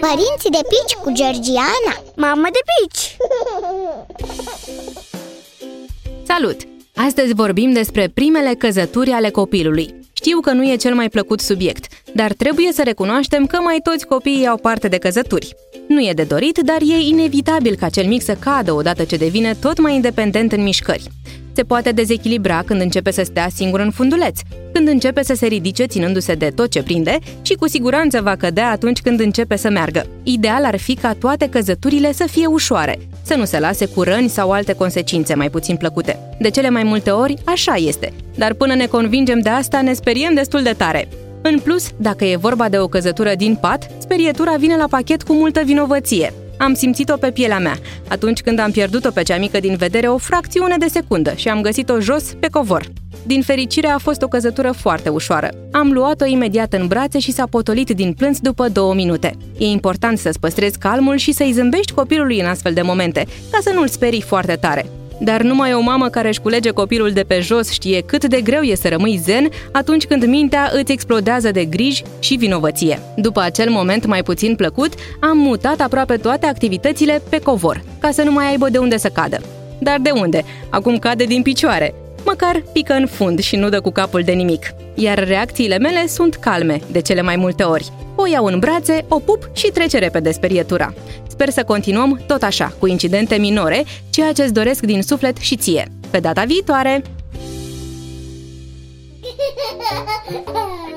Părinții de pici cu Georgiana Mamă de pici! Salut! Astăzi vorbim despre primele căzături ale copilului. Știu că nu e cel mai plăcut subiect, dar trebuie să recunoaștem că mai toți copiii au parte de căzături. Nu e de dorit, dar e inevitabil ca cel mic să cadă odată ce devine tot mai independent în mișcări se poate dezechilibra când începe să stea singur în funduleț, când începe să se ridice ținându-se de tot ce prinde și cu siguranță va cădea atunci când începe să meargă. Ideal ar fi ca toate căzăturile să fie ușoare, să nu se lase cu răni sau alte consecințe mai puțin plăcute. De cele mai multe ori, așa este, dar până ne convingem de asta, ne speriem destul de tare. În plus, dacă e vorba de o căzătură din pat, sperietura vine la pachet cu multă vinovăție. Am simțit-o pe pielea mea, atunci când am pierdut-o pe cea mică din vedere o fracțiune de secundă și am găsit-o jos pe covor. Din fericire a fost o căzătură foarte ușoară. Am luat-o imediat în brațe și s-a potolit din plâns după două minute. E important să-ți păstrezi calmul și să-i zâmbești copilului în astfel de momente, ca să nu-l sperii foarte tare. Dar numai o mamă care își culege copilul de pe jos știe cât de greu e să rămâi zen atunci când mintea îți explodează de griji și vinovăție. După acel moment mai puțin plăcut, am mutat aproape toate activitățile pe covor, ca să nu mai aibă de unde să cadă. Dar de unde? Acum cade din picioare. Măcar pică în fund și nu dă cu capul de nimic. Iar reacțiile mele sunt calme, de cele mai multe ori. O iau în brațe, o pup și trece repede sperietura. Sper să continuăm tot așa, cu incidente minore, ceea ce îți doresc din suflet și ție. Pe data viitoare!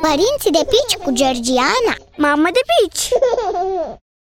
Părinții de pici cu Georgiana Mamă de pici!